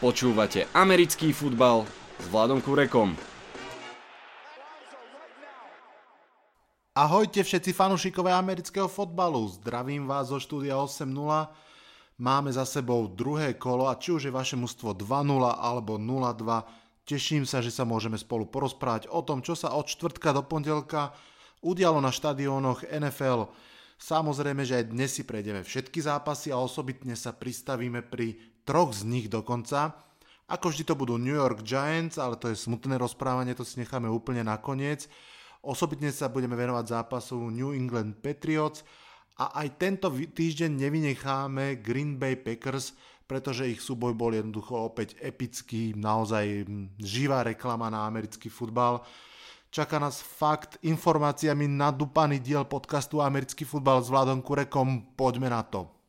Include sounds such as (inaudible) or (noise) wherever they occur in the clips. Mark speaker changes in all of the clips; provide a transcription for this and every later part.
Speaker 1: Počúvate americký futbal s Vladom Kurekom.
Speaker 2: Ahojte všetci fanúšikové amerického fotbalu, zdravím vás zo štúdia 8.0. Máme za sebou druhé kolo a či už je vaše mužstvo 2.0 alebo 0.2, teším sa, že sa môžeme spolu porozprávať o tom, čo sa od čtvrtka do pondelka udialo na štadiónoch NFL. Samozrejme, že aj dnes si prejdeme všetky zápasy a osobitne sa pristavíme pri troch z nich dokonca. Ako vždy to budú New York Giants, ale to je smutné rozprávanie, to si necháme úplne nakoniec. Osobitne sa budeme venovať zápasu New England Patriots a aj tento týždeň nevynecháme Green Bay Packers, pretože ich súboj bol jednoducho opäť epický, naozaj živá reklama na americký futbal. Čaká nás fakt informáciami nadúpaný diel podcastu Americký futbal s Vladom Kurekom. Poďme na to.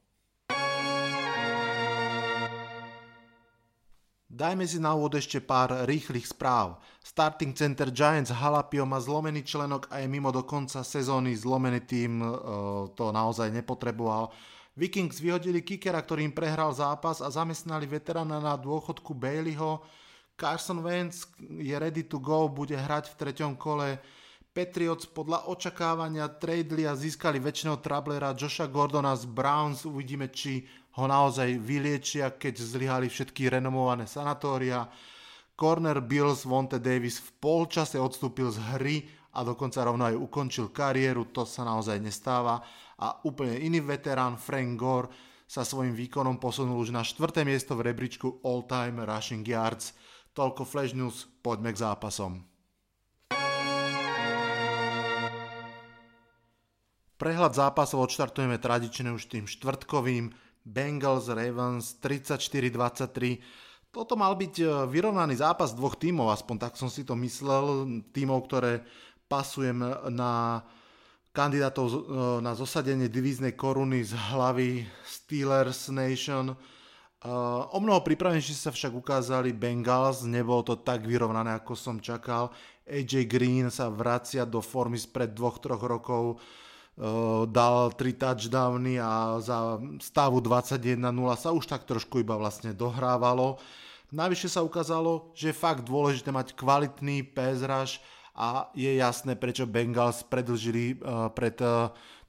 Speaker 2: Dajme si na úvod ešte pár rýchlych správ. Starting Center Giants Halapio má zlomený členok a je mimo do konca sezóny. Zlomený tým uh, to naozaj nepotreboval. Vikings vyhodili kickera, ktorým prehral zápas a zamestnali veterána na dôchodku Baileyho. Carson Wentz je ready to go, bude hrať v treťom kole. Patriots podľa očakávania tradeli a získali väčšinou trablera Josha Gordona z Browns. Uvidíme, či ho naozaj vyliečia, keď zlyhali všetky renomované sanatória. Corner Bills Vonte Davis v polčase odstúpil z hry a dokonca rovno aj ukončil kariéru, to sa naozaj nestáva. A úplne iný veterán Frank Gore sa svojím výkonom posunul už na štvrté miesto v rebríčku All Time Rushing Yards. Toľko Flash News, poďme k zápasom. Prehľad zápasov odštartujeme tradične už tým štvrtkovým Bengals Ravens 34-23. Toto mal byť e, vyrovnaný zápas dvoch tímov, aspoň tak som si to myslel, tímov, ktoré pasujem na kandidátov e, na zosadenie divíznej koruny z hlavy Steelers Nation. E, o mnoho pripravenejšie sa však ukázali Bengals, nebolo to tak vyrovnané, ako som čakal. AJ Green sa vracia do formy spred dvoch, troch rokov dal 3 touchdowny a za stavu 21-0 sa už tak trošku iba vlastne dohrávalo. Najvyššie sa ukázalo, že je fakt dôležité mať kvalitný pass rush a je jasné, prečo Bengals predlžili pred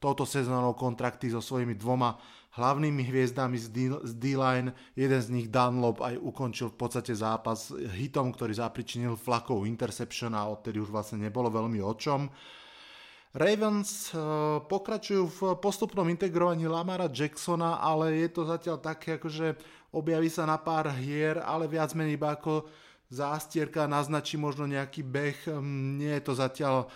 Speaker 2: touto sezónou kontrakty so svojimi dvoma hlavnými hviezdami z D-line. Jeden z nich Dunlop aj ukončil v podstate zápas hitom, ktorý zapričinil flakovú interception a odtedy už vlastne nebolo veľmi o čom. Ravens eh, pokračujú v postupnom integrovaní Lamara Jacksona, ale je to zatiaľ také, akože objaví sa na pár hier, ale viac menej iba ako zástierka, naznačí možno nejaký beh, hm, nie je to zatiaľ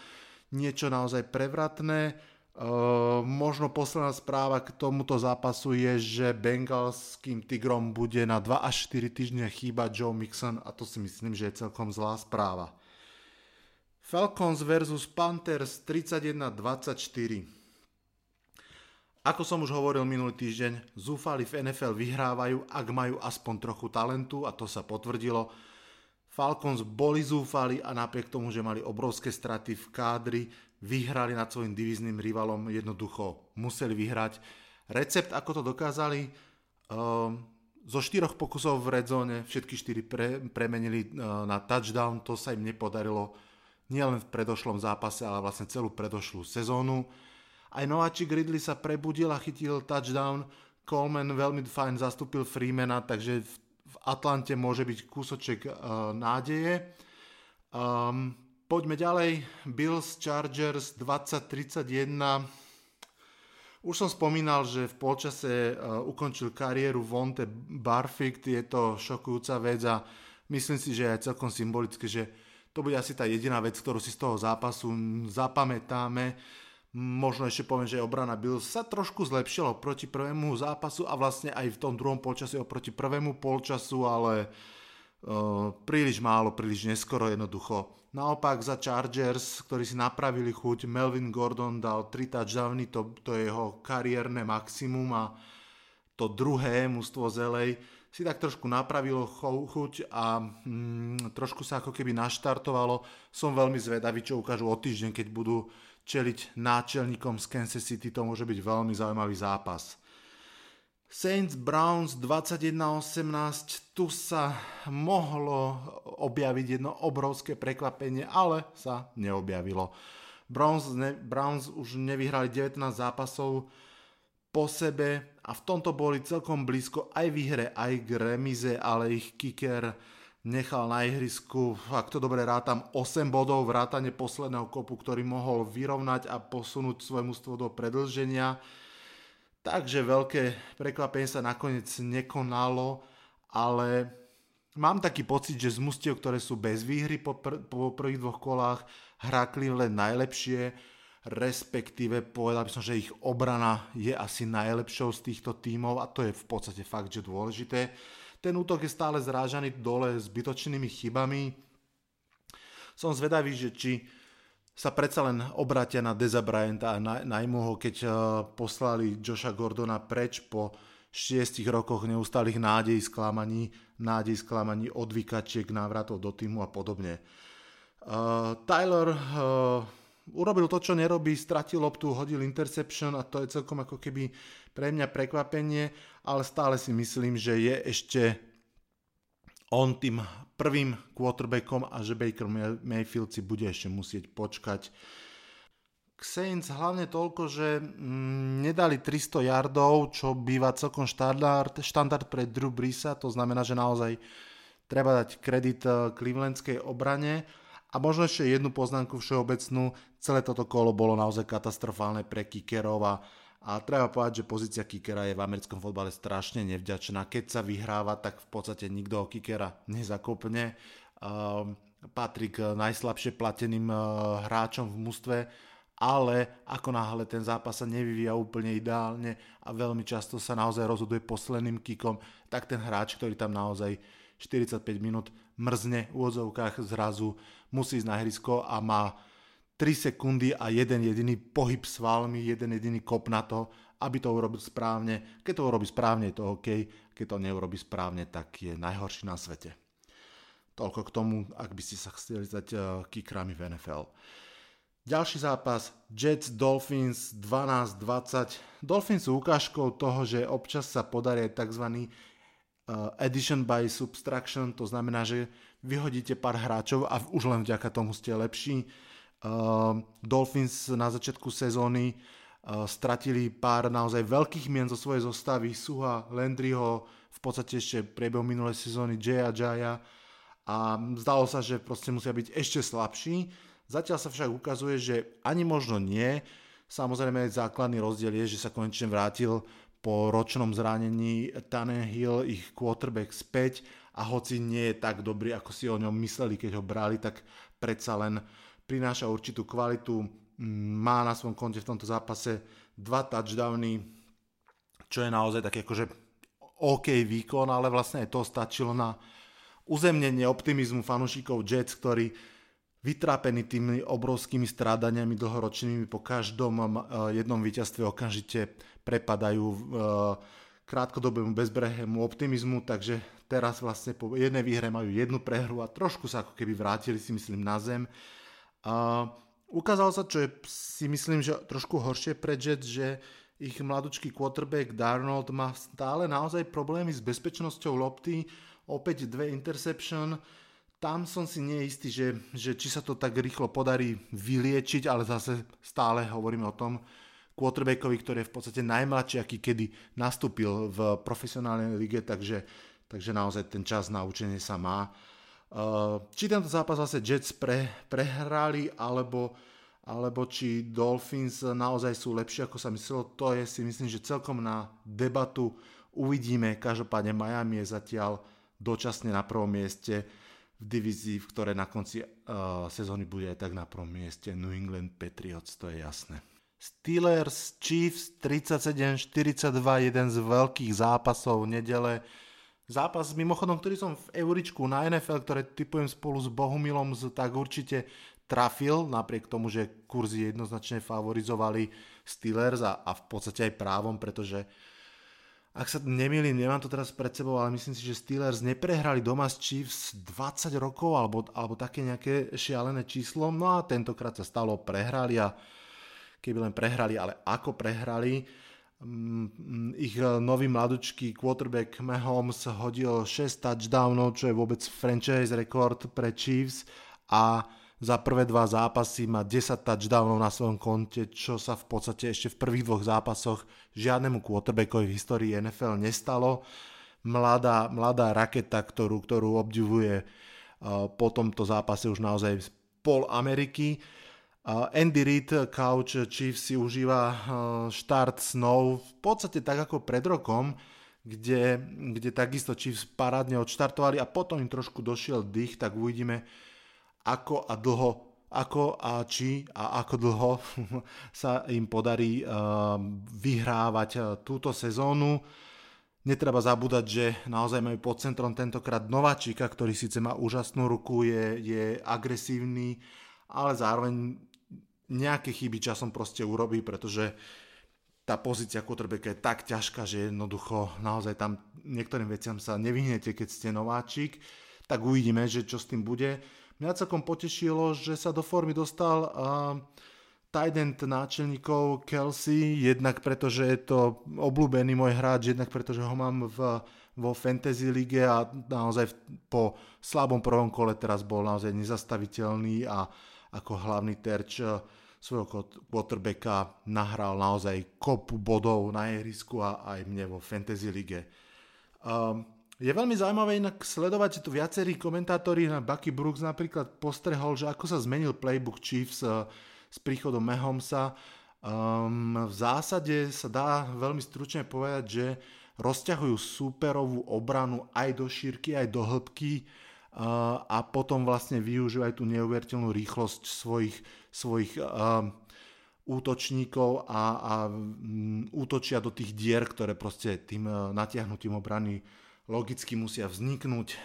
Speaker 2: niečo naozaj prevratné. Uh, možno posledná správa k tomuto zápasu je, že bengalským Tigrom bude na 2 až 4 týždne chýbať Joe Mixon a to si myslím, že je celkom zlá správa. Falcons versus Panthers 31-24. Ako som už hovoril minulý týždeň, zúfali v NFL vyhrávajú, ak majú aspoň trochu talentu a to sa potvrdilo. Falcons boli zúfali a napriek tomu, že mali obrovské straty v kádri, vyhrali nad svojim divíznym rivalom, jednoducho museli vyhrať. Recept, ako to dokázali, um, zo štyroch pokusov v redzone všetky štyri pre, premenili uh, na touchdown, to sa im nepodarilo nielen v predošlom zápase, ale vlastne celú predošlú sezónu. Aj nováčik Ridley sa prebudil a chytil touchdown, Coleman veľmi fajn zastúpil Freemana, takže v Atlante môže byť kúsoček uh, nádeje. Um, poďme ďalej. Bills Chargers 2031. Už som spomínal, že v polčase uh, ukončil kariéru Vonte Barfikt, je to šokujúca vec a myslím si, že je celkom symbolické, že to bude asi tá jediná vec, ktorú si z toho zápasu zapamätáme. Možno ešte poviem, že obrana Bills sa trošku zlepšila proti prvému zápasu a vlastne aj v tom druhom polčase oproti prvému polčasu, ale uh, príliš málo, príliš neskoro jednoducho. Naopak za Chargers, ktorí si napravili chuť, Melvin Gordon dal 3 touchdowny, to, to je jeho kariérne maximum a to druhé mužstvo z LA si tak trošku napravilo chuť a mm, trošku sa ako keby naštartovalo. Som veľmi zvedavý, čo ukážu o týždeň, keď budú čeliť náčelníkom z Kansas City. To môže byť veľmi zaujímavý zápas. Saints Browns 21-18, tu sa mohlo objaviť jedno obrovské prekvapenie, ale sa neobjavilo. Browns, ne, Browns už nevyhrali 19 zápasov po sebe a v tomto boli celkom blízko aj výhre, aj k remize, ale ich kicker nechal na ihrisku, ak to dobre rátam, 8 bodov vrátane posledného kopu, ktorý mohol vyrovnať a posunúť svoje mústvo do predlženia. Takže veľké prekvapenie sa nakoniec nekonalo, ale mám taký pocit, že z mustiev, ktoré sú bez výhry po, pr- po prvých dvoch kolách, hrá Cleveland najlepšie, respektíve povedal by som, že ich obrana je asi najlepšou z týchto tímov a to je v podstate fakt, že dôležité. Ten útok je stále zrážaný dole zbytočnými chybami. Som zvedavý, že či sa predsa len obratia na Deza Bryanta a najmu ho, keď uh, poslali Josha Gordona preč po šiestich rokoch neustálých nádej, sklamaní, nádej, sklamaní, odvykačiek, návratov do týmu a podobne. Uh, Tyler uh, urobil to, čo nerobí, stratil loptu, hodil interception a to je celkom ako keby pre mňa prekvapenie, ale stále si myslím, že je ešte on tým prvým quarterbackom a že Baker Mayfield si bude ešte musieť počkať. K Saints hlavne toľko, že mm, nedali 300 yardov, čo býva celkom štandard, štandard pre Drew Brisa, to znamená, že naozaj treba dať kredit eh, clevelandskej obrane. A možno ešte jednu poznámku všeobecnú, celé toto kolo bolo naozaj katastrofálne pre kickerov a a treba povedať, že pozícia kickera je v americkom fotbale strašne nevďačná. Keď sa vyhráva, tak v podstate nikto kickera nezakopne. Uh, patrí k najslabšie plateným uh, hráčom v mústve, ale ako náhle ten zápas sa nevyvíja úplne ideálne a veľmi často sa naozaj rozhoduje posledným kikom, tak ten hráč, ktorý tam naozaj 45 minút mrzne v úvodzovkách zrazu musí ísť na hrysko a má 3 sekundy a jeden jediný pohyb s valmi, jeden jediný kop na to, aby to urobil správne. Keď to urobí správne, je to OK, keď to neurobi správne, tak je najhorší na svete. Toľko k tomu, ak by ste sa chceli stať uh, kickrami v NFL. Ďalší zápas, Jets Dolphins 12-20. Dolphins sú ukážkou toho, že občas sa podarí tzv. Uh, addition by subtraction, to znamená, že vyhodíte pár hráčov a už len vďaka tomu ste lepší Uh, Dolphins na začiatku sezóny uh, stratili pár naozaj veľkých mien zo svojej zostavy, Suha, Landryho, v podstate ešte priebehu minulej sezóny Jaya Jaya a zdalo sa, že proste musia byť ešte slabší. Zatiaľ sa však ukazuje, že ani možno nie. Samozrejme základný rozdiel je, že sa konečne vrátil po ročnom zranení Tannehill, ich quarterback späť a hoci nie je tak dobrý, ako si o ňom mysleli, keď ho brali, tak predsa len prináša určitú kvalitu, má na svojom konte v tomto zápase dva touchdowny, čo je naozaj taký akože OK výkon, ale vlastne aj to stačilo na uzemnenie optimizmu fanúšikov Jets, ktorí vytrápení tými obrovskými strádaniami dlhoročnými po každom eh, jednom víťazstve okamžite prepadajú eh, krátkodobému bezbrehému optimizmu, takže teraz vlastne po jednej výhre majú jednu prehru a trošku sa ako keby vrátili si myslím na zem. A ukázalo sa, čo je si myslím, že trošku horšie pre Jets, že ich mladučký quarterback Darnold má stále naozaj problémy s bezpečnosťou lopty, opäť dve interception, tam som si neistý, že, že či sa to tak rýchlo podarí vyliečiť, ale zase stále hovoríme o tom quarterbackovi, ktorý je v podstate najmladší, aký kedy nastúpil v profesionálnej lige, takže, takže naozaj ten čas na učenie sa má. Uh, či tento zápas zase Jets pre, prehrali, alebo, alebo či Dolphins naozaj sú lepšie, ako sa myslelo, to je si myslím, že celkom na debatu uvidíme. Každopádne Miami je zatiaľ dočasne na prvom mieste v divízii, v ktorej na konci uh, sezóny bude aj tak na prvom mieste New England Patriots, to je jasné. Steelers Chiefs 37-42, jeden z veľkých zápasov nedele. Zápas mimochodom, ktorý som v Euričku na NFL, ktoré typujem spolu s Bohumilom, tak určite trafil, napriek tomu, že kurzy jednoznačne favorizovali Steelers a, a v podstate aj právom, pretože ak sa nemýlim, nemám to teraz pred sebou, ale myslím si, že Steelers neprehrali doma s Chiefs 20 rokov alebo, alebo také nejaké šialené číslo. No a tentokrát sa stalo, prehrali a keby len prehrali, ale ako prehrali. Mm, ich eh, nový mladučký quarterback Mahomes hodil 6 touchdownov, čo je vôbec franchise rekord pre Chiefs a za prvé dva zápasy má 10 touchdownov na svojom konte, čo sa v podstate ešte v prvých dvoch zápasoch žiadnemu quarterbackovi v histórii NFL nestalo. Mladá, mladá raketa, ktorú, ktorú obdivuje uh, po tomto zápase už naozaj pol Ameriky. Andy Reid, Couch Chiefs si užíva štart snow v podstate tak ako pred rokom, kde, kde takisto Chiefs parádne odštartovali a potom im trošku došiel dých, tak uvidíme ako a dlho ako a či a ako dlho (laughs) sa im podarí vyhrávať túto sezónu. Netreba zabúdať, že naozaj majú pod centrom tentokrát Nováčika, ktorý síce má úžasnú ruku, je, je agresívny, ale zároveň nejaké chyby časom proste urobí, pretože tá pozícia quarterbacka je tak ťažká, že jednoducho naozaj tam niektorým veciam sa nevyhnete, keď ste nováčik, tak uvidíme, že čo s tým bude. Mňa celkom potešilo, že sa do formy dostal uh, tight end náčelníkov Kelsey, jednak preto, že je to obľúbený môj hráč, jednak preto, že ho mám v, vo Fantasy lige a naozaj po slabom prvom kole teraz bol naozaj nezastaviteľný a ako hlavný terč eh, svojho quarterbacka nahral naozaj kopu bodov na ihrisku a aj mne vo Fantasy lige. Um, je veľmi zaujímavé inak sledovať, že tu viacerí komentátori na Bucky Brooks napríklad postrehol, že ako sa zmenil playbook Chiefs uh, s príchodom Mahomesa. Um, v zásade sa dá veľmi stručne povedať, že rozťahujú súperovú obranu aj do šírky, aj do hĺbky a potom vlastne využívajú tú neuveriteľnú rýchlosť svojich, svojich útočníkov a, a um, útočia do tých dier, ktoré proste tým uh, natiahnutím obrany logicky musia vzniknúť.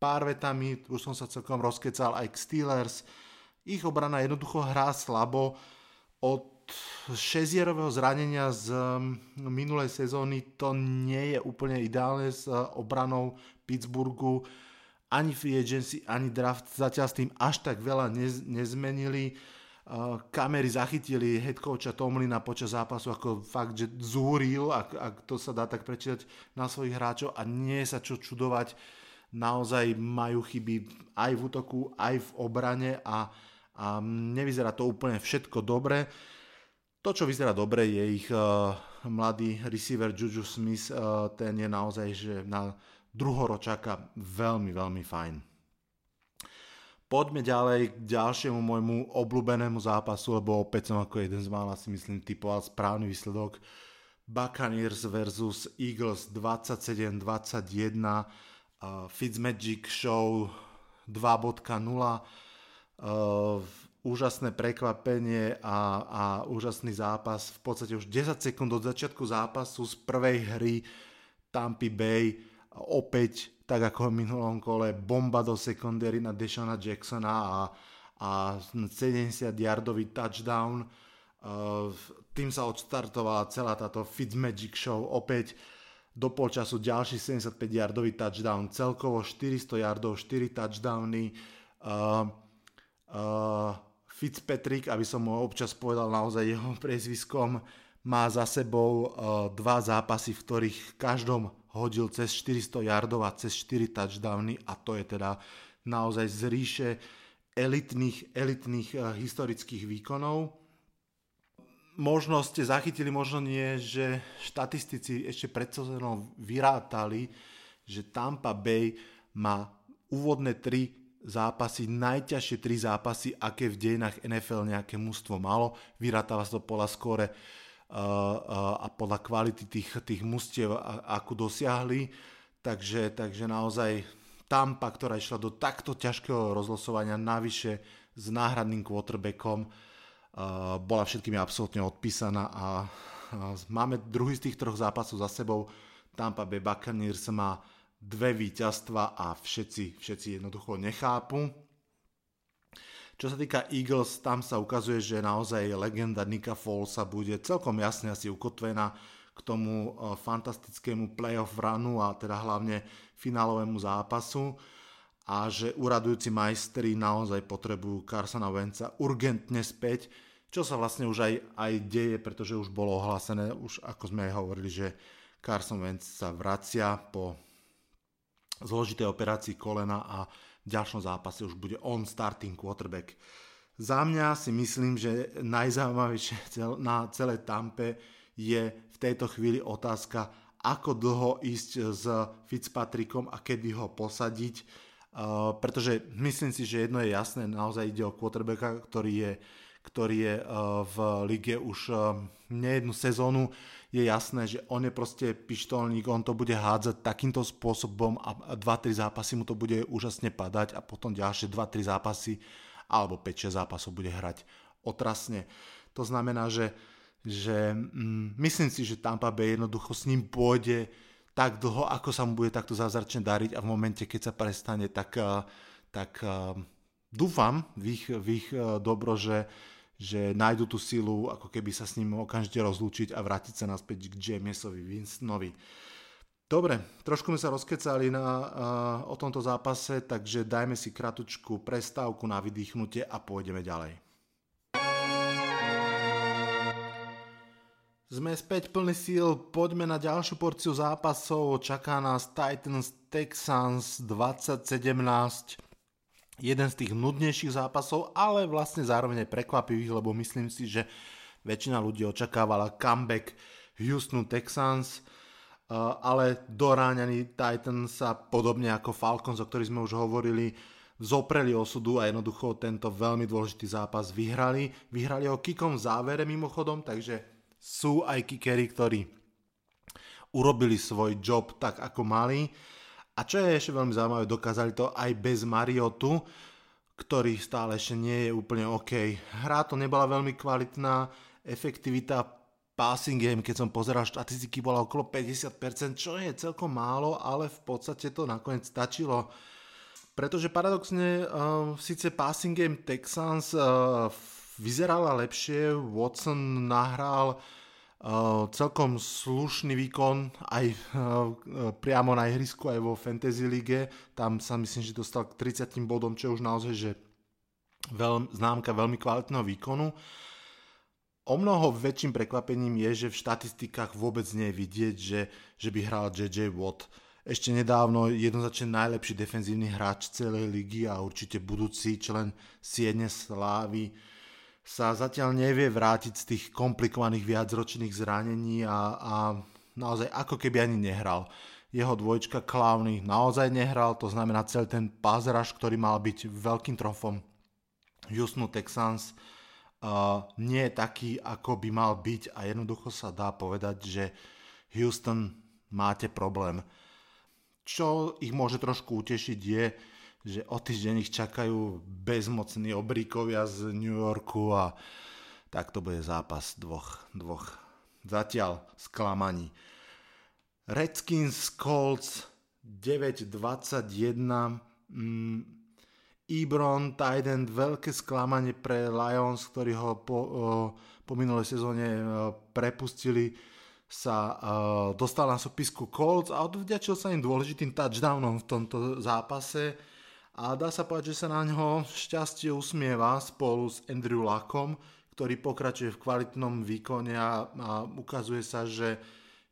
Speaker 2: Pár vetami, už som sa celkom rozkecal aj k Steelers, ich obrana jednoducho hrá slabo. Od šezierového zranenia z minulej sezóny to nie je úplne ideálne s uh, obranou Pittsburghu ani free agency, ani draft zatiaľ s tým až tak veľa nez, nezmenili. Kamery zachytili head coacha Tomlina počas zápasu ako fakt, že zúril, ak, ak to sa dá tak prečítať na svojich hráčov a nie sa čo čudovať. Naozaj majú chyby aj v útoku, aj v obrane a, a nevyzerá to úplne všetko dobre. To, čo vyzerá dobre, je ich uh, mladý receiver Juju Smith, uh, ten je naozaj že na druhoročáka veľmi, veľmi fajn. Poďme ďalej k ďalšiemu môjmu obľúbenému zápasu, lebo opäť som ako jeden z mála si myslím typoval správny výsledok. Buccaneers versus Eagles 27-21 uh, Fitzmagic Show 2.0 uh, úžasné prekvapenie a, a úžasný zápas. V podstate už 10 sekúnd od začiatku zápasu z prvej hry Tampa Bay opäť, tak ako v minulom kole, bomba do secondary na Deshana Jacksona a, a 70 yardový touchdown. Tým sa odstartovala celá táto Fitzmagic show. Opäť do polčasu ďalší 75 yardový touchdown. Celkovo 400 yardov, 4 touchdowny. Uh, uh, Fitzpatrick, aby som mu občas povedal naozaj jeho (laughs) priezviskom, má za sebou uh, dva zápasy, v ktorých každom hodil cez 400 yardov a cez 4 touchdowny a to je teda naozaj z ríše elitných, elitných uh, historických výkonov. Možno ste zachytili, možno nie, že štatistici ešte pred sezónou vyrátali, že Tampa Bay má úvodné tri zápasy, najťažšie tri zápasy, aké v dejinách NFL nejaké mužstvo malo. Vyrátava sa to pola skóre a podľa kvality tých, tých mustiev, akú dosiahli. Takže, takže naozaj Tampa, ktorá išla do takto ťažkého rozlosovania, navyše s náhradným quarterbackom, bola všetkými absolútne odpísaná a máme druhý z tých troch zápasov za sebou. Tampa Bay Buccaneers má dve víťazstva a všetci, všetci jednoducho nechápu. Čo sa týka Eagles, tam sa ukazuje, že naozaj legenda Nika Fallsa bude celkom jasne asi ukotvená k tomu e, fantastickému playoff runu a teda hlavne finálovému zápasu. A že uradujúci majstri naozaj potrebujú Carsona Wenca urgentne späť, čo sa vlastne už aj, aj deje, pretože už bolo ohlásené, už ako sme aj hovorili, že Carson Wentz sa vracia po zložitej operácii kolena a ďalšom zápase už bude on starting quarterback. Za mňa si myslím, že najzaujímavejšie (laughs) na celé Tampe je v tejto chvíli otázka, ako dlho ísť s Fitzpatrickom a kedy ho posadiť, uh, pretože myslím si, že jedno je jasné, naozaj ide o quarterbacka, ktorý je ktorý je eh, v lige už nejednu sezónu, je jasné, že on je proste pištolník, on to bude hádzať takýmto spôsobom a 2-3 zápasy mu to bude úžasne padať a potom ďalšie 2-3 zápasy alebo 5-6 zápasov bude hrať otrasne. To znamená, že, že mm, myslím si, že Tampa Bay jednoducho s ním pôjde tak dlho, ako sa mu bude takto zázračne dariť a v momente, keď sa prestane, tak, eh, tak dúfam v ich, v ich dobro, že, že nájdu tú silu, ako keby sa s ním okamžite rozlúčiť a vrátiť sa naspäť k Jamesovi Winstonovi. Dobre, trošku sme sa rozkecali na, uh, o tomto zápase, takže dajme si kratučku prestávku na vydýchnutie a pôjdeme ďalej. Sme späť plný síl, poďme na ďalšiu porciu zápasov. Čaká nás Titans Texans 2017 jeden z tých nudnejších zápasov, ale vlastne zároveň aj prekvapivých, lebo myslím si, že väčšina ľudí očakávala comeback Houston Texans, eh, ale doráňaní Titans sa podobne ako Falcons, o ktorých sme už hovorili, zopreli osudu a jednoducho tento veľmi dôležitý zápas vyhrali. Vyhrali ho kikom v závere mimochodom, takže sú aj kikery, ktorí urobili svoj job tak, ako mali. A čo je ešte veľmi zaujímavé, dokázali to aj bez Mariotu, ktorý stále ešte nie je úplne OK. Hra to nebola veľmi kvalitná, efektivita passing game, keď som pozeral štatistiky, bola okolo 50%, čo je celkom málo, ale v podstate to nakoniec stačilo. Pretože paradoxne, uh, síce passing game Texans uh, vyzerala lepšie, Watson nahral Uh, celkom slušný výkon aj uh, priamo na ihrisku, aj vo Fantasy lige. Tam sa myslím, že dostal k 30 bodom, čo už naozaj že veľ, známka veľmi kvalitného výkonu. O mnoho väčším prekvapením je, že v štatistikách vôbec nie je vidieť, že, že by hral JJ Watt. Ešte nedávno jednoznačne najlepší defenzívny hráč celej ligy a určite budúci člen Siedne Slávy sa zatiaľ nevie vrátiť z tých komplikovaných viacročných zranení a, a naozaj ako keby ani nehral. Jeho dvojčka Clowny naozaj nehral, to znamená celý ten pázraž, ktorý mal byť veľkým trofom Houston Texans, uh, nie je taký, ako by mal byť a jednoducho sa dá povedať, že Houston máte problém. Čo ich môže trošku utešiť je, že o týždeň ich čakajú bezmocní obríkovia z New Yorku a tak to bude zápas dvoch, dvoch zatiaľ sklamaní. Redskins Colts 9-21 mm, Ibron Tident, veľké sklamanie pre Lions, ktorí ho po, po minulej sezóne prepustili sa o, dostal na sopisku Colts a odvďačil sa im dôležitým touchdownom v tomto zápase a dá sa povedať, že sa na ňo šťastie usmieva spolu s Andrew Lackom, ktorý pokračuje v kvalitnom výkone a, a ukazuje sa, že,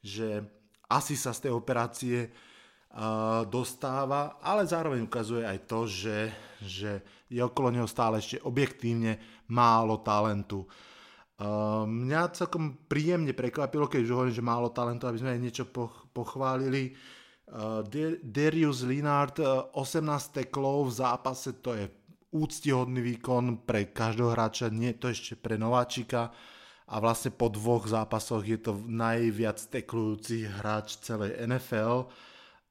Speaker 2: že asi sa z tej operácie uh, dostáva, ale zároveň ukazuje aj to, že, že je okolo neho stále ešte objektívne málo talentu. Uh, mňa celkom príjemne prekvapilo, keď už hovorím, že málo talentu, aby sme aj niečo pochválili. Uh, Darius Linard 18 uh, teklov v zápase, to je úctihodný výkon pre každého hráča, nie to ešte pre nováčika a vlastne po dvoch zápasoch je to najviac teklujúci hráč celej NFL.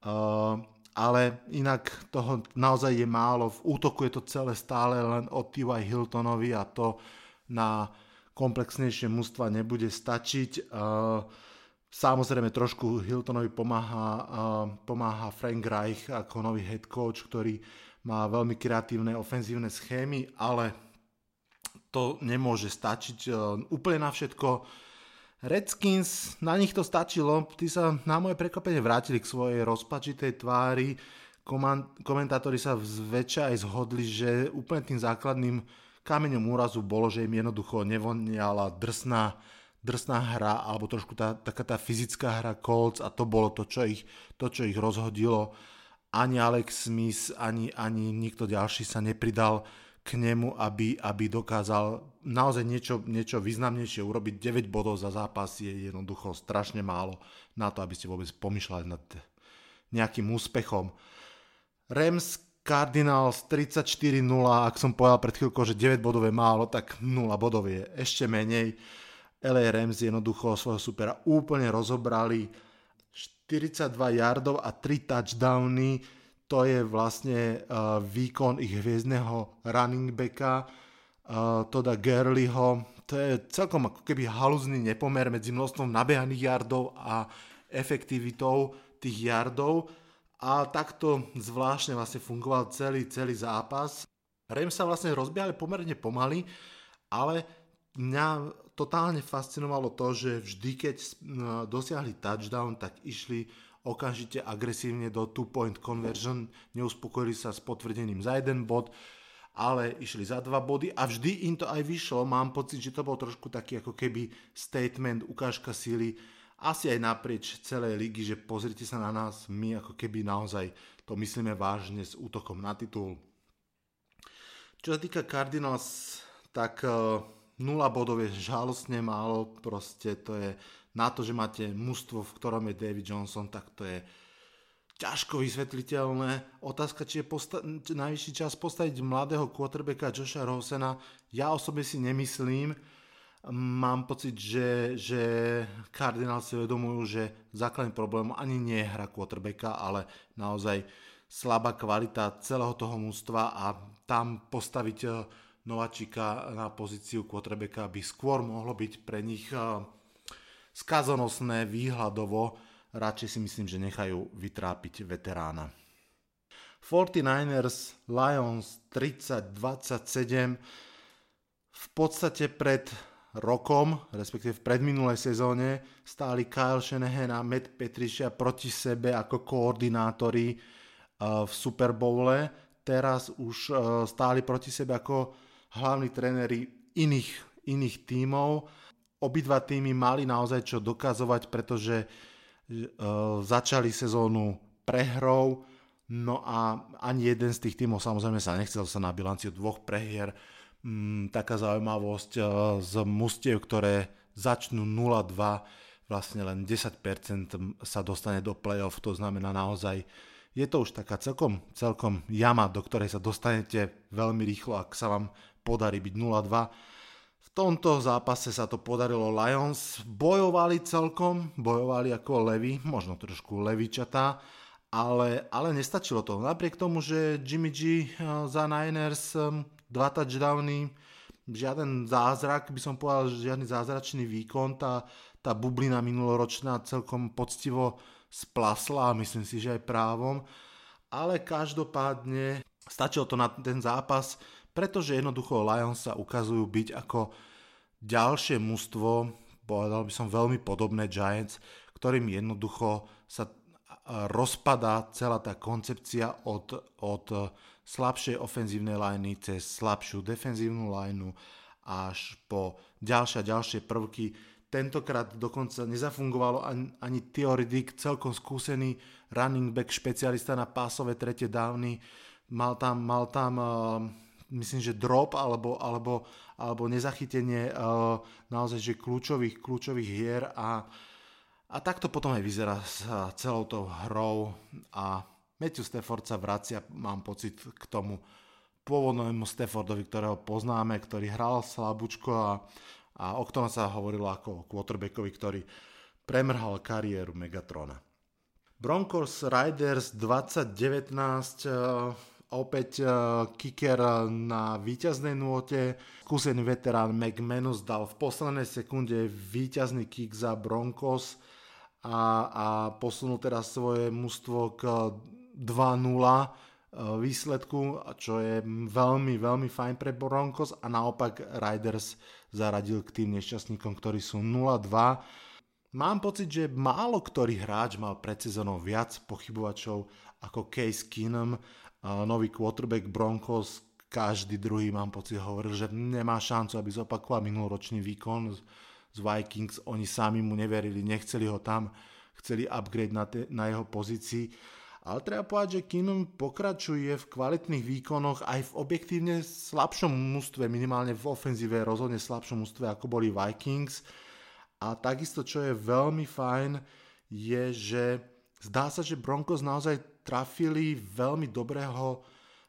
Speaker 2: Uh, ale inak toho naozaj je málo. V útoku je to celé stále len o T.Y. Hiltonovi a to na komplexnejšie mužstva nebude stačiť. Uh, Samozrejme trošku Hiltonovi pomáha, pomáha Frank Reich ako nový head coach, ktorý má veľmi kreatívne ofenzívne schémy, ale to nemôže stačiť e, úplne na všetko. Redskins, na nich to stačilo, tí sa na moje prekvapenie vrátili k svojej rozpačitej tvári, komentátori sa zväčša aj zhodli, že úplne tým základným kameňom úrazu bolo, že im jednoducho nevoniala drsná, drsná hra alebo trošku tá, taká tá fyzická hra Colts a to bolo to, čo ich, to, čo ich rozhodilo. Ani Alex Smith, ani, ani nikto ďalší sa nepridal k nemu, aby, aby dokázal naozaj niečo, niečo významnejšie urobiť. 9 bodov za zápas je jednoducho strašne málo na to, aby ste vôbec pomýšľali nad nejakým úspechom. Rams Cardinals 34-0, ak som povedal pred chvíľkou, že 9 bodov je málo, tak 0 bodov je ešte menej. LA Rams jednoducho svojho supera úplne rozobrali. 42 yardov a 3 touchdowny, to je vlastne uh, výkon ich hviezdneho running backa, uh, Toda Gerliho. To je celkom ako keby haluzný nepomer medzi množstvom nabehaných yardov a efektivitou tých yardov a takto zvláštne vlastne fungoval celý, celý zápas. Rams sa vlastne rozbiehali pomerne pomaly, ale mňa totálne fascinovalo to, že vždy, keď dosiahli touchdown, tak išli okamžite agresívne do two-point conversion, neuspokojili sa s potvrdením za jeden bod, ale išli za dva body a vždy im to aj vyšlo. Mám pocit, že to bol trošku taký ako keby statement, ukážka síly asi aj naprieč celej ligy, že pozrite sa na nás, my ako keby naozaj to myslíme vážne s útokom na titul. Čo sa týka Cardinals, tak 0 e, bodov je žalostne málo, proste to je na to, že máte mužstvo, v ktorom je David Johnson, tak to je ťažko vysvetliteľné. Otázka, či je posta- najvyšší čas postaviť mladého quarterbacka Josha Rosena, ja osobne si nemyslím, mám pocit, že, že Cardinals si uvedomujú, že základný problém ani nie je hra quarterbacka, ale naozaj slabá kvalita celého toho mústva a tam postaviť eh, Nováčika na pozíciu quarterbacka by skôr mohlo byť pre nich eh, skazonosné výhľadovo. Radšej si myslím, že nechajú vytrápiť veterána. 49ers Lions 30-27 v podstate pred rokom, respektíve v predminulej sezóne, stáli Kyle Shanahan a Matt Patricia proti sebe ako koordinátori uh, v Super Bowle. Teraz už uh, stáli proti sebe ako hlavní tréneri iných, iných tímov. Obidva týmy mali naozaj čo dokazovať, pretože uh, začali sezónu prehrou, no a ani jeden z tých tímov samozrejme sa nechcel sa na bilanciu dvoch prehier. Mm, taká zaujímavosť uh, z mustiev, ktoré začnú 0-2, vlastne len 10% sa dostane do play-off, to znamená naozaj, je to už taká celkom, celkom jama, do ktorej sa dostanete veľmi rýchlo, ak sa vám podarí byť 0-2. V tomto zápase sa to podarilo Lions, bojovali celkom, bojovali ako levy, možno trošku levičatá, ale, ale nestačilo to. Napriek tomu, že Jimmy G eh, za Niners dva touchdowny, žiaden zázrak, by som povedal, žiadny zázračný výkon, tá, tá bublina minuloročná celkom poctivo splasla a myslím si, že aj právom, ale každopádne stačilo to na ten zápas, pretože jednoducho Lions sa ukazujú byť ako ďalšie mužstvo, povedal by som veľmi podobné Giants, ktorým jednoducho sa rozpadá celá tá koncepcia od, od slabšej ofenzívnej liney cez slabšiu defenzívnu lineu až po ďalšie a ďalšie prvky. Tentokrát dokonca nezafungovalo ani, ani Dick, celkom skúsený running back, špecialista na pásové tretie dávny. Mal tam, mal tam uh, myslím, že drop alebo, alebo, alebo nezachytenie uh, naozaj že kľúčových, kľúčových hier a, a takto potom aj vyzerá s celou tou hrou a Matthew Stafford sa vracia, mám pocit, k tomu pôvodnému Staffordovi, ktorého poznáme, ktorý hral slabúčko a, a o ktorom sa hovorilo ako o quarterbackovi, ktorý premrhal kariéru Megatrona. Broncos Riders 2019 uh, opäť uh, kicker na víťaznej nôte. Skúsený veterán McManus dal v poslednej sekunde víťazný kick za Broncos a, a posunul teda svoje mužstvo k 2-0 eh, výsledku, čo je veľmi, veľmi fajn pre Broncos a naopak Riders zaradil k tým nešťastníkom, ktorí sú 0-2. Mám pocit, že málo ktorý hráč mal pred sezónou viac pochybovačov ako Case Keenum, eh, nový quarterback Broncos, každý druhý, mám pocit, hovoril, že nemá šancu, aby zopakoval minuloročný výkon z Vikings. Oni sami mu neverili, nechceli ho tam, chceli upgrade na, te, na jeho pozícii. Ale treba povedať, že Keenum pokračuje v kvalitných výkonoch aj v objektívne slabšom mústve, minimálne v ofenzíve rozhodne slabšom mústve, ako boli Vikings. A takisto, čo je veľmi fajn, je, že zdá sa, že Broncos naozaj trafili veľmi dobrého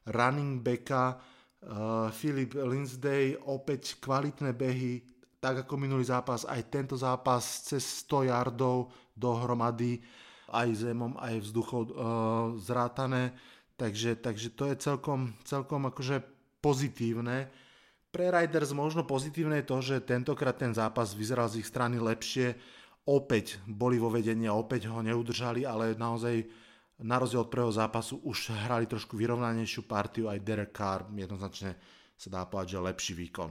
Speaker 2: running backa, uh, Philip Lindsay, opäť kvalitné behy, tak ako minulý zápas, aj tento zápas cez 100 yardov dohromady, aj zemom, aj vzduchom uh, zrátané, takže, takže to je celkom, celkom akože pozitívne. Pre Riders možno pozitívne je to, že tentokrát ten zápas vyzeral z ich strany lepšie, opäť boli vo vedení a opäť ho neudržali, ale naozaj na rozdiel od prvého zápasu už hrali trošku vyrovnanejšiu partiu, aj Derek Carr jednoznačne sa dá povedať, že lepší výkon.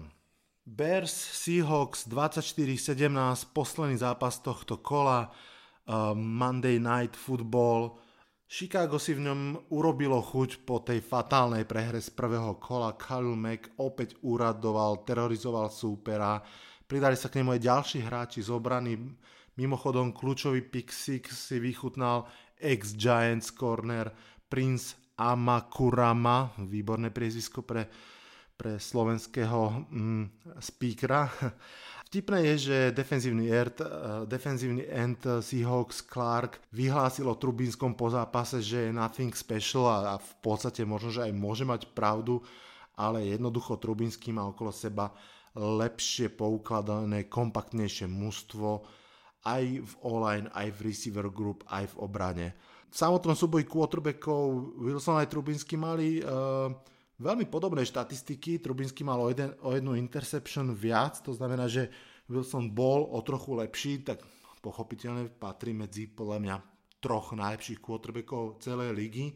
Speaker 2: Bears Seahawks 24-17, posledný zápas tohto kola, uh, Monday Night Football. Chicago si v ňom urobilo chuť po tej fatálnej prehre z prvého kola. Khalil Mack opäť uradoval, terorizoval súpera. Pridali sa k nemu aj ďalší hráči z obrany. Mimochodom, kľúčový pick si vychutnal ex-Giants corner Prince Amakurama, výborné priezvisko pre, pre slovenského mm, speakera. Vtipné je, že defenzívny end, uh, defenzívny end Seahawks Clark vyhlásil o Trubinskom po zápase, že je nothing special a, a v podstate možno, že aj môže mať pravdu, ale jednoducho Trubinský má okolo seba lepšie poukladané, kompaktnejšie mužstvo, aj v online, aj v receiver group, aj v obrane. V samotnom súboji quarterbackov Wilson aj Trubinsky mali uh, veľmi podobné štatistiky. Trubinsky mal o, jeden, o jednu interception viac, to znamená, že Wilson bol o trochu lepší, tak pochopiteľne patrí medzi podľa mňa troch najlepších quarterbackov celej ligy,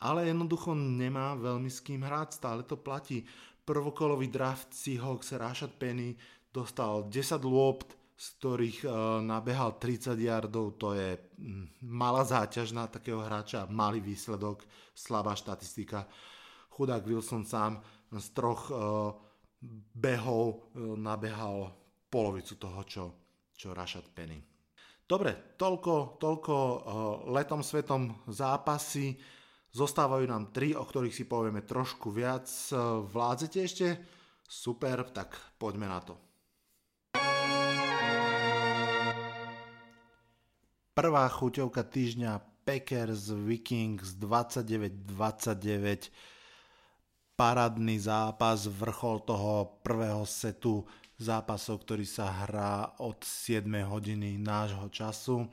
Speaker 2: ale jednoducho nemá veľmi s kým hrať, stále to platí. Prvokolový draft Seahawks Rashad Penny dostal 10 lôpt, z ktorých uh, nabehal 30 yardov, to je mm, malá záťaž na takého hráča, malý výsledok, slabá štatistika. Chudák Wilson sám z troch uh, behov uh, nabehal polovicu toho, čo, čo Rashad Penny. Dobre, toľko, toľko letom svetom zápasy. Zostávajú nám tri, o ktorých si povieme trošku viac. Vládzete ešte? Super, tak poďme na to. Prvá chuťovka týždňa Packers Vikings 29-29 parádny zápas, vrchol toho prvého setu zápasov, ktorý sa hrá od 7 hodiny nášho času.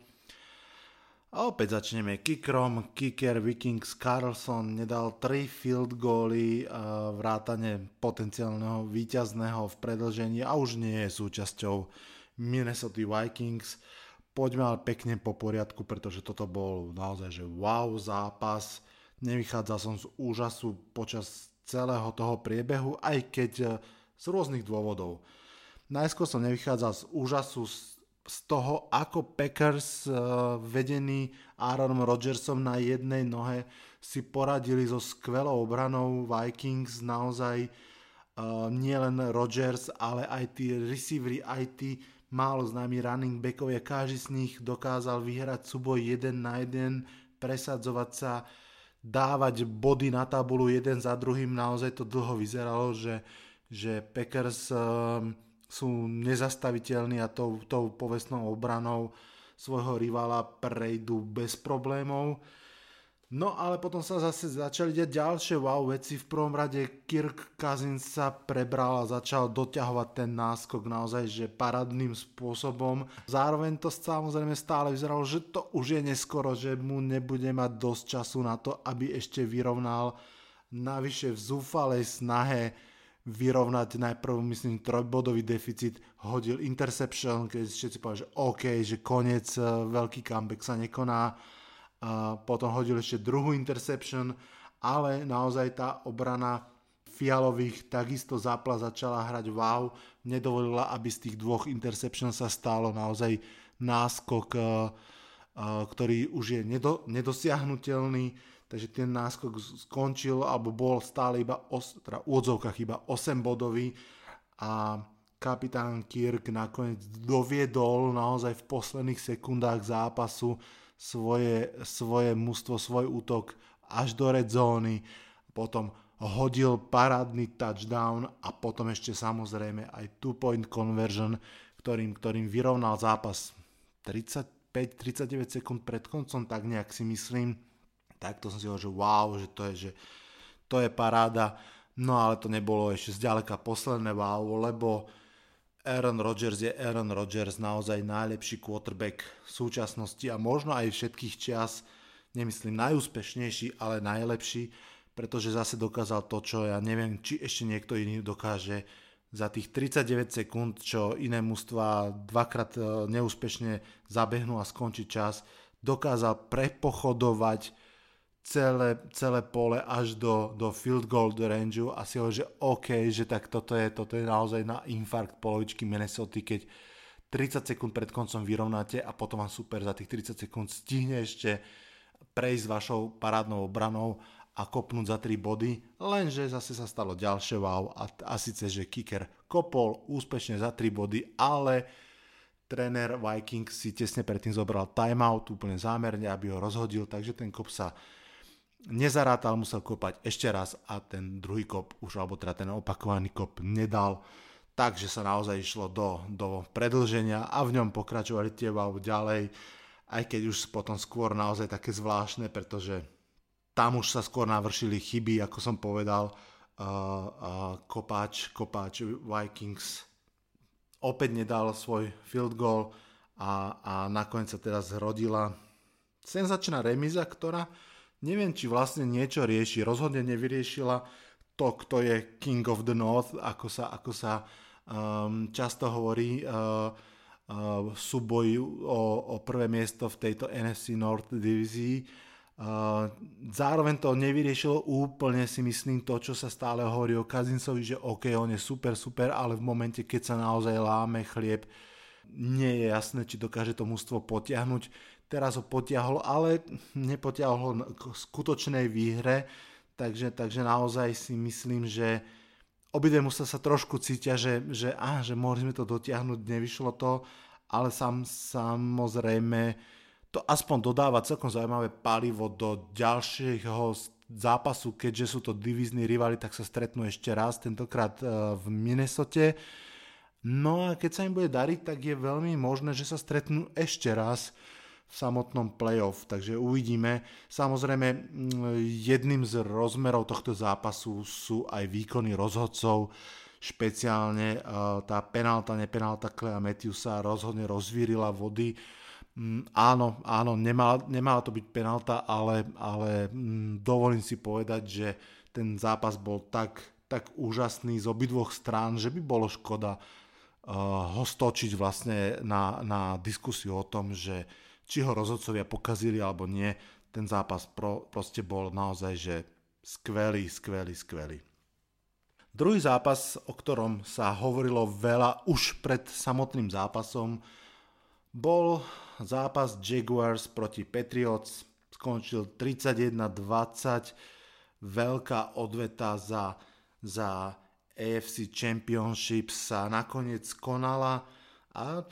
Speaker 2: A opäť začneme kickerom. Kicker Vikings Carlson nedal 3 field goally vrátane potenciálneho víťazného v predlžení a už nie je súčasťou Minnesota Vikings poďme ale pekne po poriadku, pretože toto bol naozaj že wow zápas. Nevychádzal som z úžasu počas celého toho priebehu, aj keď e, z rôznych dôvodov. Najskôr som nevychádzal z úžasu z, toho, ako Packers uh, vedení Aaronom Rodgersom na jednej nohe si poradili so skvelou obranou Vikings, naozaj uh, nielen Rodgers, ale aj tí receivery, aj tí málo známi running backovia, každý z nich dokázal vyhrať súboj jeden na jeden, presadzovať sa, dávať body na tabulu jeden za druhým, naozaj to dlho vyzeralo, že, že Packers um, sú nezastaviteľní a tou, tou povestnou obranou svojho rivala prejdú bez problémov. No ale potom sa zase začali diať ďalšie wow veci. V prvom rade Kirk Cousins sa prebral a začal doťahovať ten náskok naozaj, že paradným spôsobom. Zároveň to samozrejme stále vyzeralo, že to už je neskoro, že mu nebude mať dosť času na to, aby ešte vyrovnal navyše v zúfalej snahe vyrovnať najprv, myslím, trojbodový deficit, hodil interception, keď všetci povedali, že OK, že koniec, veľký comeback sa nekoná potom hodil ešte druhú interception, ale naozaj tá obrana Fialových takisto zápla začala hrať wow, nedovolila, aby z tých dvoch interception sa stalo naozaj náskok uh, ktorý už je nedosiahnutelný, takže ten náskok skončil alebo bol stále iba os, teda v iba 8 bodový. A kapitán Kirk nakoniec doviedol naozaj v posledných sekundách zápasu svoje, svoje mužstvo, svoj útok až do red zóny, potom hodil parádny touchdown a potom ešte samozrejme aj two point conversion, ktorým, ktorým vyrovnal zápas 35-39 sekúnd pred koncom, tak nejak si myslím. Takto som si hovoril, že wow, že to je, že to je paráda. No ale to nebolo ešte zďaleka posledné wow, lebo Aaron Rodgers je Aaron Rodgers, naozaj najlepší quarterback v súčasnosti a možno aj všetkých čias, nemyslím najúspešnejší, ale najlepší, pretože zase dokázal to, čo ja neviem, či ešte niekto iný dokáže za tých 39 sekúnd, čo iné mužstva dvakrát e, neúspešne zabehnú a skončí čas, dokázal prepochodovať celé, celé pole až do, do field goal range a si hovorí, že OK, že tak toto je, toto je naozaj na infarkt polovičky Minnesota, keď 30 sekúnd pred koncom vyrovnáte a potom vám super za tých 30 sekúnd stihne ešte prejsť vašou parádnou obranou a kopnúť za 3 body, lenže zase sa stalo ďalšie wow a, a síce, že kicker kopol úspešne za 3 body, ale tréner Vikings si tesne predtým zobral timeout úplne zámerne, aby ho rozhodil, takže ten kop sa nezarátal, musel kopať ešte raz a ten druhý kop už, alebo teda ten opakovaný kop nedal, takže sa naozaj išlo do, do predlženia a v ňom pokračovali tie wow ďalej, aj keď už potom skôr naozaj také zvláštne, pretože tam už sa skôr navršili chyby, ako som povedal, uh, uh, kopáč, kopáč Vikings opäť nedal svoj field goal a, a nakoniec sa teraz zrodila senzačná remiza, ktorá neviem, či vlastne niečo rieši. Rozhodne nevyriešila to, kto je King of the North, ako sa, ako sa um, často hovorí uh, uh, súboj o, o prvé miesto v tejto NFC North divízii. Uh, zároveň to nevyriešilo úplne si myslím to, čo sa stále hovorí o Kazincovi, že OK, on je super, super, ale v momente, keď sa naozaj láme chlieb, nie je jasné, či dokáže to mústvo potiahnuť teraz ho potiahol, ale nepotiahol ho k skutočnej výhre, takže, takže naozaj si myslím, že obidve musia sa trošku cítia, že, že, á, že mohli sme to dotiahnuť, nevyšlo to, ale sam, samozrejme to aspoň dodáva celkom zaujímavé palivo do ďalšieho zápasu, keďže sú to divizní rivali, tak sa stretnú ešte raz, tentokrát e, v Minnesote. No a keď sa im bude dariť, tak je veľmi možné, že sa stretnú ešte raz v samotnom playoff, takže uvidíme. Samozrejme, jedným z rozmerov tohto zápasu sú aj výkony rozhodcov, špeciálne tá penálta, nepenálta Clea Matthewsa rozhodne rozvírila vody. Áno, áno, nemala, nemala to byť penálta, ale, ale dovolím si povedať, že ten zápas bol tak, tak úžasný z obidvoch strán, že by bolo škoda uh, ho stočiť vlastne na, na diskusiu o tom, že či ho rozhodcovia pokazili alebo nie, ten zápas pro, proste bol naozaj, že skvelý, skvelý, skvelý. Druhý zápas, o ktorom sa hovorilo veľa už pred samotným zápasom, bol zápas Jaguars proti Patriots. Skončil 31-20. Veľká odveta za, za AFC Championship sa nakoniec konala a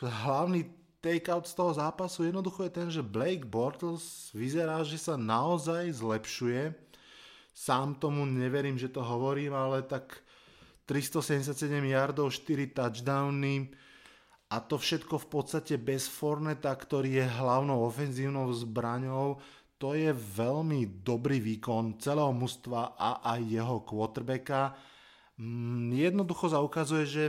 Speaker 2: hlavný takeout z toho zápasu jednoducho je ten, že Blake Bortles vyzerá, že sa naozaj zlepšuje. Sám tomu neverím, že to hovorím, ale tak 377 yardov, 4 touchdowny a to všetko v podstate bez Forneta, ktorý je hlavnou ofenzívnou zbraňou. To je veľmi dobrý výkon celého mužstva a aj jeho quarterbacka. Mm, jednoducho sa ukazuje, že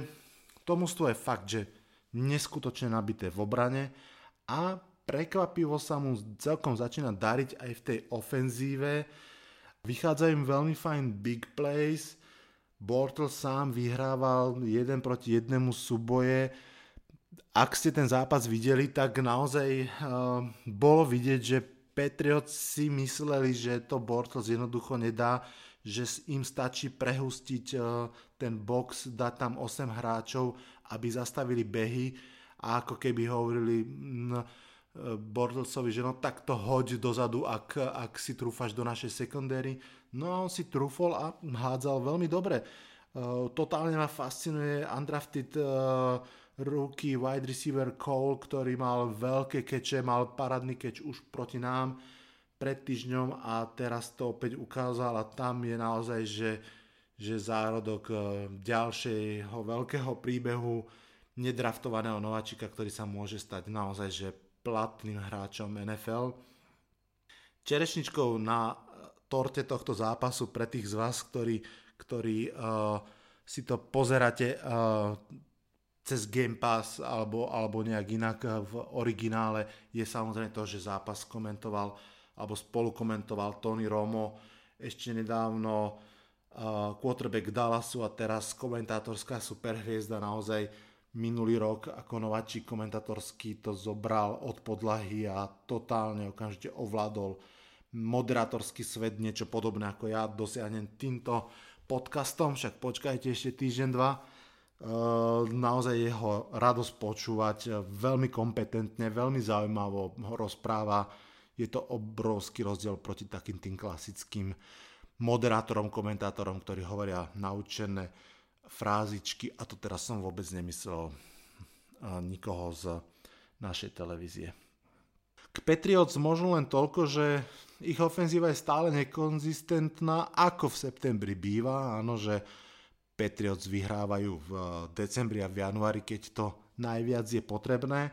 Speaker 2: to mužstvo je fakt, že neskutočne nabité v obrane a prekvapivo sa mu celkom začína dariť aj v tej ofenzíve. Vychádzajú im veľmi fajn big plays, Bortles sám vyhrával jeden proti jednému súboje. Ak ste ten zápas videli, tak naozaj uh, bolo vidieť, že Patriots si mysleli, že to Bortles jednoducho nedá, že im stačí prehustiť uh, ten box, dať tam 8 hráčov aby zastavili behy a ako keby hovorili, Bordelsovi, že no tak to hoď dozadu, ak, ak si trúfaš do našej sekundéry. No on si trúfol a hádzal veľmi dobre. Uh, totálne ma fascinuje undrafted uh, rookie wide receiver Cole, ktorý mal veľké keče, mal parádny keč už proti nám pred týždňom a teraz to opäť ukázal a tam je naozaj, že, že zárodok ďalšieho veľkého príbehu nedraftovaného nováčika, ktorý sa môže stať naozaj, že platným hráčom NFL. Čerešničkou na torte tohto zápasu pre tých z vás, ktorí, ktorí uh, si to pozeráte uh, cez Game Pass alebo, alebo nejak inak v originále, je samozrejme to, že zápas komentoval alebo spolu komentoval Tony Romo ešte nedávno quarterback Dallasu a teraz komentátorská superhviezda naozaj minulý rok ako nováčik komentatorský to zobral od podlahy a totálne okamžite ovládol moderátorský svet, niečo podobné ako ja dosiahnem týmto podcastom, však počkajte ešte týždeň, dva. E, naozaj jeho radosť počúvať, veľmi kompetentne, veľmi zaujímavo rozpráva. Je to obrovský rozdiel proti takým tým klasickým moderátorom, komentátorom, ktorí hovoria naučené frázičky a to teraz som vôbec nemyslel nikoho z našej televízie. K Patriots možno len toľko, že ich ofenzíva je stále nekonzistentná, ako v septembri býva. Áno, že Patriots vyhrávajú v decembri a v januári, keď to najviac je potrebné.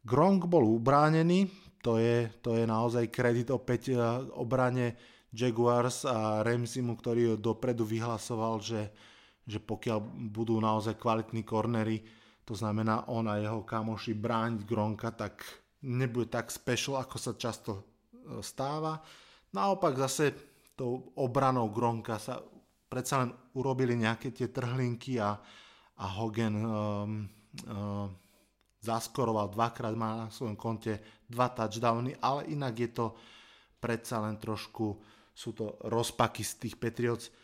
Speaker 2: Gronk bol ubránený, to je, to je naozaj kredit opäť e, obrane Jaguars a Ramseymu, ktorý dopredu vyhlasoval, že že pokiaľ budú naozaj kvalitní kornery, to znamená on a jeho kamoši brániť Gronka, tak nebude tak special, ako sa často e, stáva. Naopak zase tou obranou Gronka sa predsa len urobili nejaké tie trhlinky a, a Hogan um, um, zaskoroval dvakrát, má na svojom konte dva touchdowny, ale inak je to predsa len trošku, sú to rozpaky z tých Patriots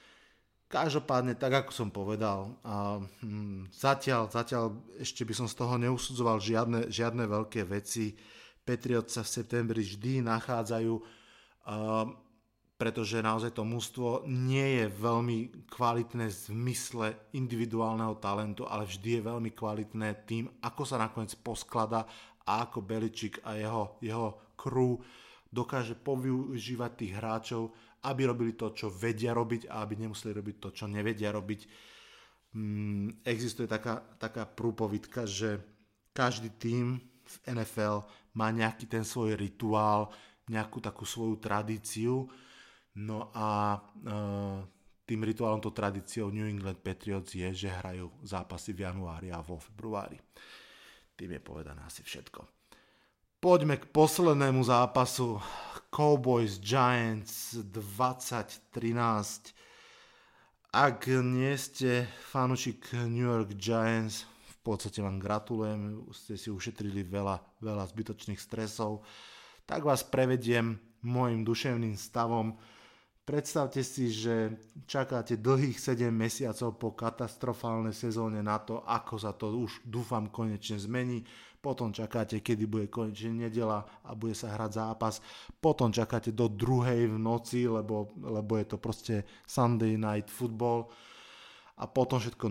Speaker 2: Každopádne, tak ako som povedal, a, hm, zatiaľ, zatiaľ ešte by som z toho neusudzoval žiadne, žiadne veľké veci. Patriot sa v septembri vždy nachádzajú, a, pretože naozaj to mústvo nie je veľmi kvalitné v zmysle individuálneho talentu, ale vždy je veľmi kvalitné tým, ako sa nakoniec posklada a ako Beličik a jeho, jeho crew dokáže povyužívať tých hráčov aby robili to, čo vedia robiť a aby nemuseli robiť to, čo nevedia robiť. Mm, existuje taká, taká prúpovidka, že každý tým v NFL má nejaký ten svoj rituál, nejakú takú svoju tradíciu. No a e, tým rituálom, to tradíciou New England Patriots je, že hrajú zápasy v januári a vo februári. Tým je povedané asi všetko. Poďme k poslednému zápasu Cowboys Giants 2013. Ak nie ste fanúšik New York Giants, v podstate vám gratulujem, ste si ušetrili veľa, veľa zbytočných stresov, tak vás prevediem môjim duševným stavom. Predstavte si, že čakáte dlhých 7 mesiacov po katastrofálnej sezóne na to, ako sa to už dúfam konečne zmení potom čakáte, kedy bude konečne nedela a bude sa hrať zápas, potom čakáte do druhej v noci, lebo, lebo je to proste Sunday night football a potom všetko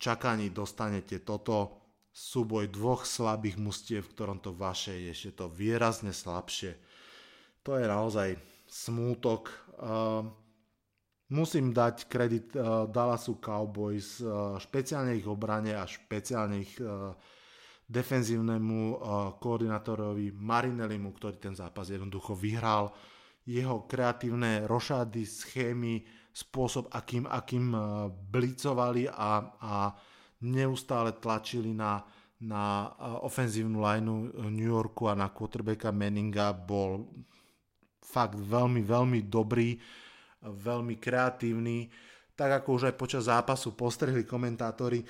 Speaker 2: čakaní dostanete toto súboj dvoch slabých mustiev, v ktorom to vaše je ešte to výrazne slabšie. To je naozaj smútok. Uh, musím dať kredit uh, Dallasu Cowboys, uh, špeciálne ich obrane a špeciálne ich uh, defenzívnemu uh, koordinátorovi Marinelimu, ktorý ten zápas jednoducho vyhral. Jeho kreatívne rošády, schémy, spôsob, akým, akým uh, blicovali a, a neustále tlačili na, na uh, ofenzívnu lineu New Yorku a na quarterbacka Manninga bol fakt veľmi, veľmi dobrý, veľmi kreatívny. Tak ako už aj počas zápasu postrehli komentátori,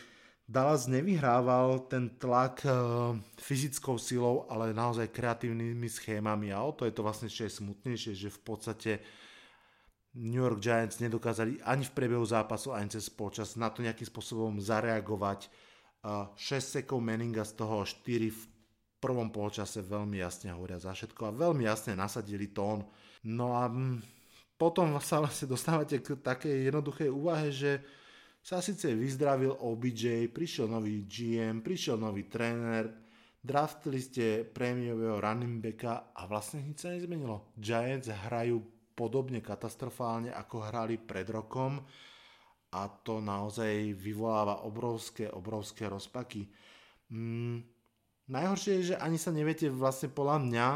Speaker 2: Dallas nevyhrával ten tlak uh, fyzickou silou, ale naozaj kreatívnymi schémami a o to je to vlastne aj smutnejšie, že v podstate New York Giants nedokázali ani v priebehu zápasu, ani cez počas na to nejakým spôsobom zareagovať. Uh, 6 sekov Manninga, z toho 4 v prvom polčase veľmi jasne hovoria za všetko a veľmi jasne nasadili tón. No a mm, potom sa vlastne dostávate k takej jednoduchej úvahe, že sa síce vyzdravil OBJ, prišiel nový GM, prišiel nový tréner, draftili ste prémiového running a vlastne nič sa nezmenilo. Giants hrajú podobne katastrofálne, ako hrali pred rokom a to naozaj vyvoláva obrovské, obrovské rozpaky. Mm, Najhoršie je, že ani sa neviete vlastne podľa mňa,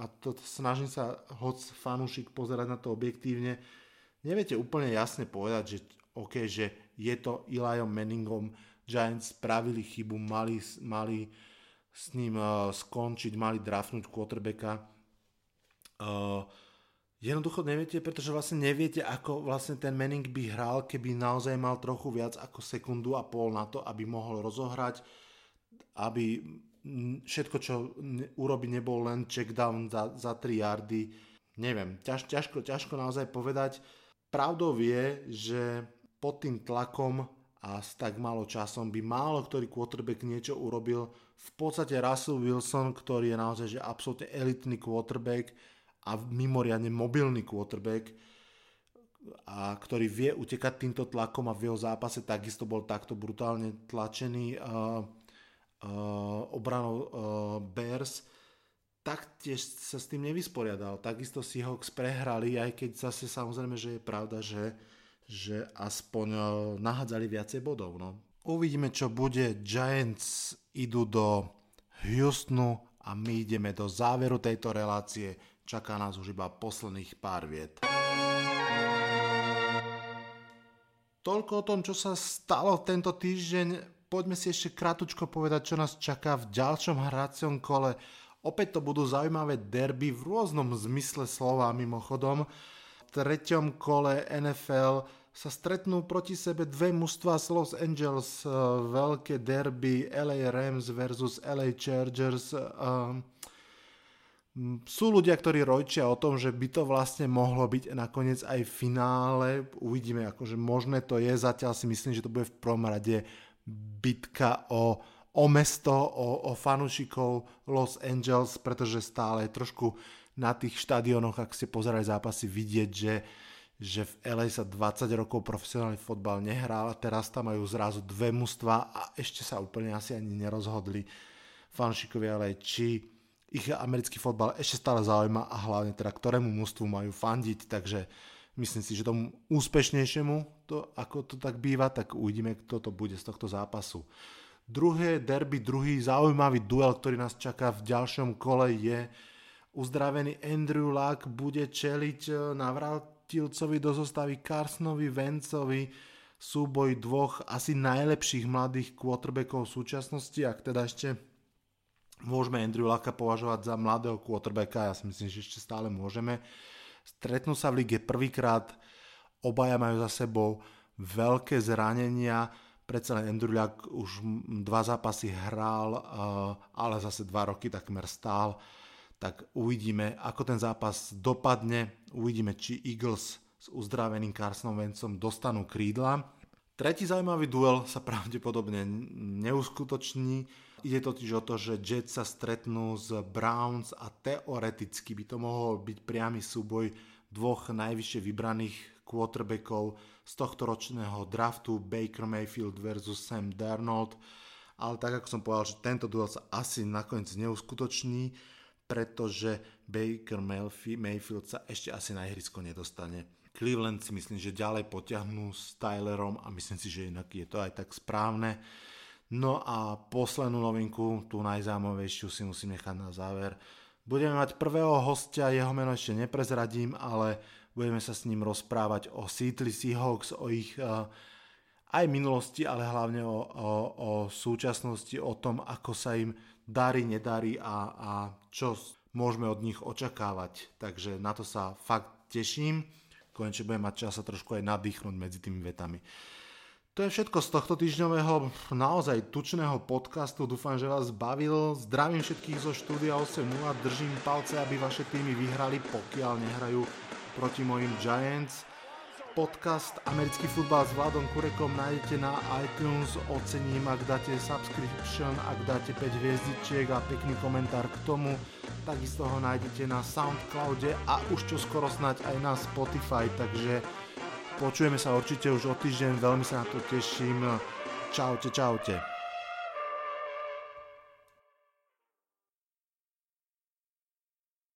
Speaker 2: a to snažím sa hoc fanúšik pozerať na to objektívne, neviete úplne jasne povedať, že OK, že je to Eliom Manningom, Giants spravili chybu, mali, mali s ním uh, skončiť, mali draftnúť quarterbacka. Uh, jednoducho neviete, pretože vlastne neviete, ako vlastne ten Manning by hral, keby naozaj mal trochu viac ako sekundu a pol na to, aby mohol rozohrať aby všetko, čo urobi, nebol len check down za, za 3 yardy. Neviem, ťaž, ťažko, ťažko naozaj povedať. Pravdou je, že pod tým tlakom a s tak málo časom by málo ktorý quarterback niečo urobil. V podstate Russell Wilson, ktorý je naozaj že absolútne elitný quarterback a mimoriadne mobilný quarterback, a ktorý vie utekať týmto tlakom a v jeho zápase takisto bol takto brutálne tlačený. Uh, uh, obranou uh, Bears, taktiež sa s tým nevysporiadal. Takisto si Hawks prehrali, aj keď zase samozrejme, že je pravda, že, že aspoň uh, nahádzali viacej bodov. No. Uvidíme, čo bude. Giants idú do Houstonu a my ideme do záveru tejto relácie. Čaká nás už iba posledných pár viet. Toľko o tom, čo sa stalo tento týždeň poďme si ešte krátko povedať, čo nás čaká v ďalšom hracom kole. Opäť to budú zaujímavé derby v rôznom zmysle slova mimochodom. V treťom kole NFL sa stretnú proti sebe dve mužstva z Los Angeles, uh, veľké derby LA Rams versus LA Chargers. Uh, sú ľudia, ktorí rojčia o tom, že by to vlastne mohlo byť nakoniec aj v finále. Uvidíme, akože možné to je. Zatiaľ si myslím, že to bude v prvom rade bitka o, o mesto, o, o fanúšikov Los Angeles, pretože stále trošku na tých štadionoch, ak ste pozerali zápasy, vidieť, že, že v LA sa 20 rokov profesionálny fotbal nehral, teraz tam majú zrazu dve mužstva a ešte sa úplne asi ani nerozhodli fanúšikovia LA, či ich americký fotbal ešte stále zaujíma a hlavne teda ktorému mužstvu majú fandiť, takže myslím si, že tomu úspešnejšiemu, to, ako to tak býva, tak uvidíme, kto to bude z tohto zápasu. Druhé derby, druhý zaujímavý duel, ktorý nás čaká v ďalšom kole je uzdravený Andrew Luck bude čeliť e, navrátilcovi do zostavy Carsonovi Vencovi súboj dvoch asi najlepších mladých quarterbackov v súčasnosti, ak teda ešte môžeme Andrew Lucka považovať za mladého quarterbacka, ja si myslím, že ešte stále môžeme. Stretnú sa v lige prvýkrát, obaja majú za sebou veľké zranenia, predsa len Andrew Luck už dva zápasy hral, eh, ale zase dva roky takmer stál, tak uvidíme, ako ten zápas dopadne, uvidíme, či Eagles s uzdraveným Carsonom Vencom dostanú krídla. Tretí zaujímavý duel sa (laughs) pravdepodobne neuskutoční. Ide totiž o to, že Jets sa stretnú s Browns a teoreticky by to mohol byť priamy súboj dvoch najvyššie vybraných quarterbackov z tohto ročného draftu Baker Mayfield versus Sam Darnold. Ale tak ako som povedal, že tento duel sa asi nakoniec neuskutoční, pretože Baker Mayfield sa ešte asi na ihrisko nedostane. Cleveland si myslím, že ďalej potiahnú s Tylerom a myslím si, že inak je to aj tak správne. No a poslednú novinku, tú najzámovejšiu si musím nechať na záver. Budeme mať prvého hostia, jeho meno ešte neprezradím, ale budeme sa s ním rozprávať o Seattle Seahawks, o ich uh, aj minulosti, ale hlavne o, o, o súčasnosti, o tom, ako sa im darí, nedarí a, a čo môžeme od nich očakávať. Takže na to sa fakt teším konečne budem mať čas sa trošku aj nadýchnuť medzi tými vetami. To je všetko z tohto týždňového naozaj tučného podcastu. Dúfam, že vás bavil. Zdravím všetkých zo štúdia 8.0. Držím palce, aby vaše týmy vyhrali, pokiaľ nehrajú proti mojim Giants. Podcast Americký futbal s Vladom Kurekom nájdete na iTunes, ocením, ak dáte subscription, ak dáte 5 hviezdičiek a pekný komentár k tomu. Takisto ho nájdete na Soundcloude a už čo skoro snať aj na Spotify, takže počujeme sa určite už o týždeň, veľmi sa na to teším. Čaute, čaute.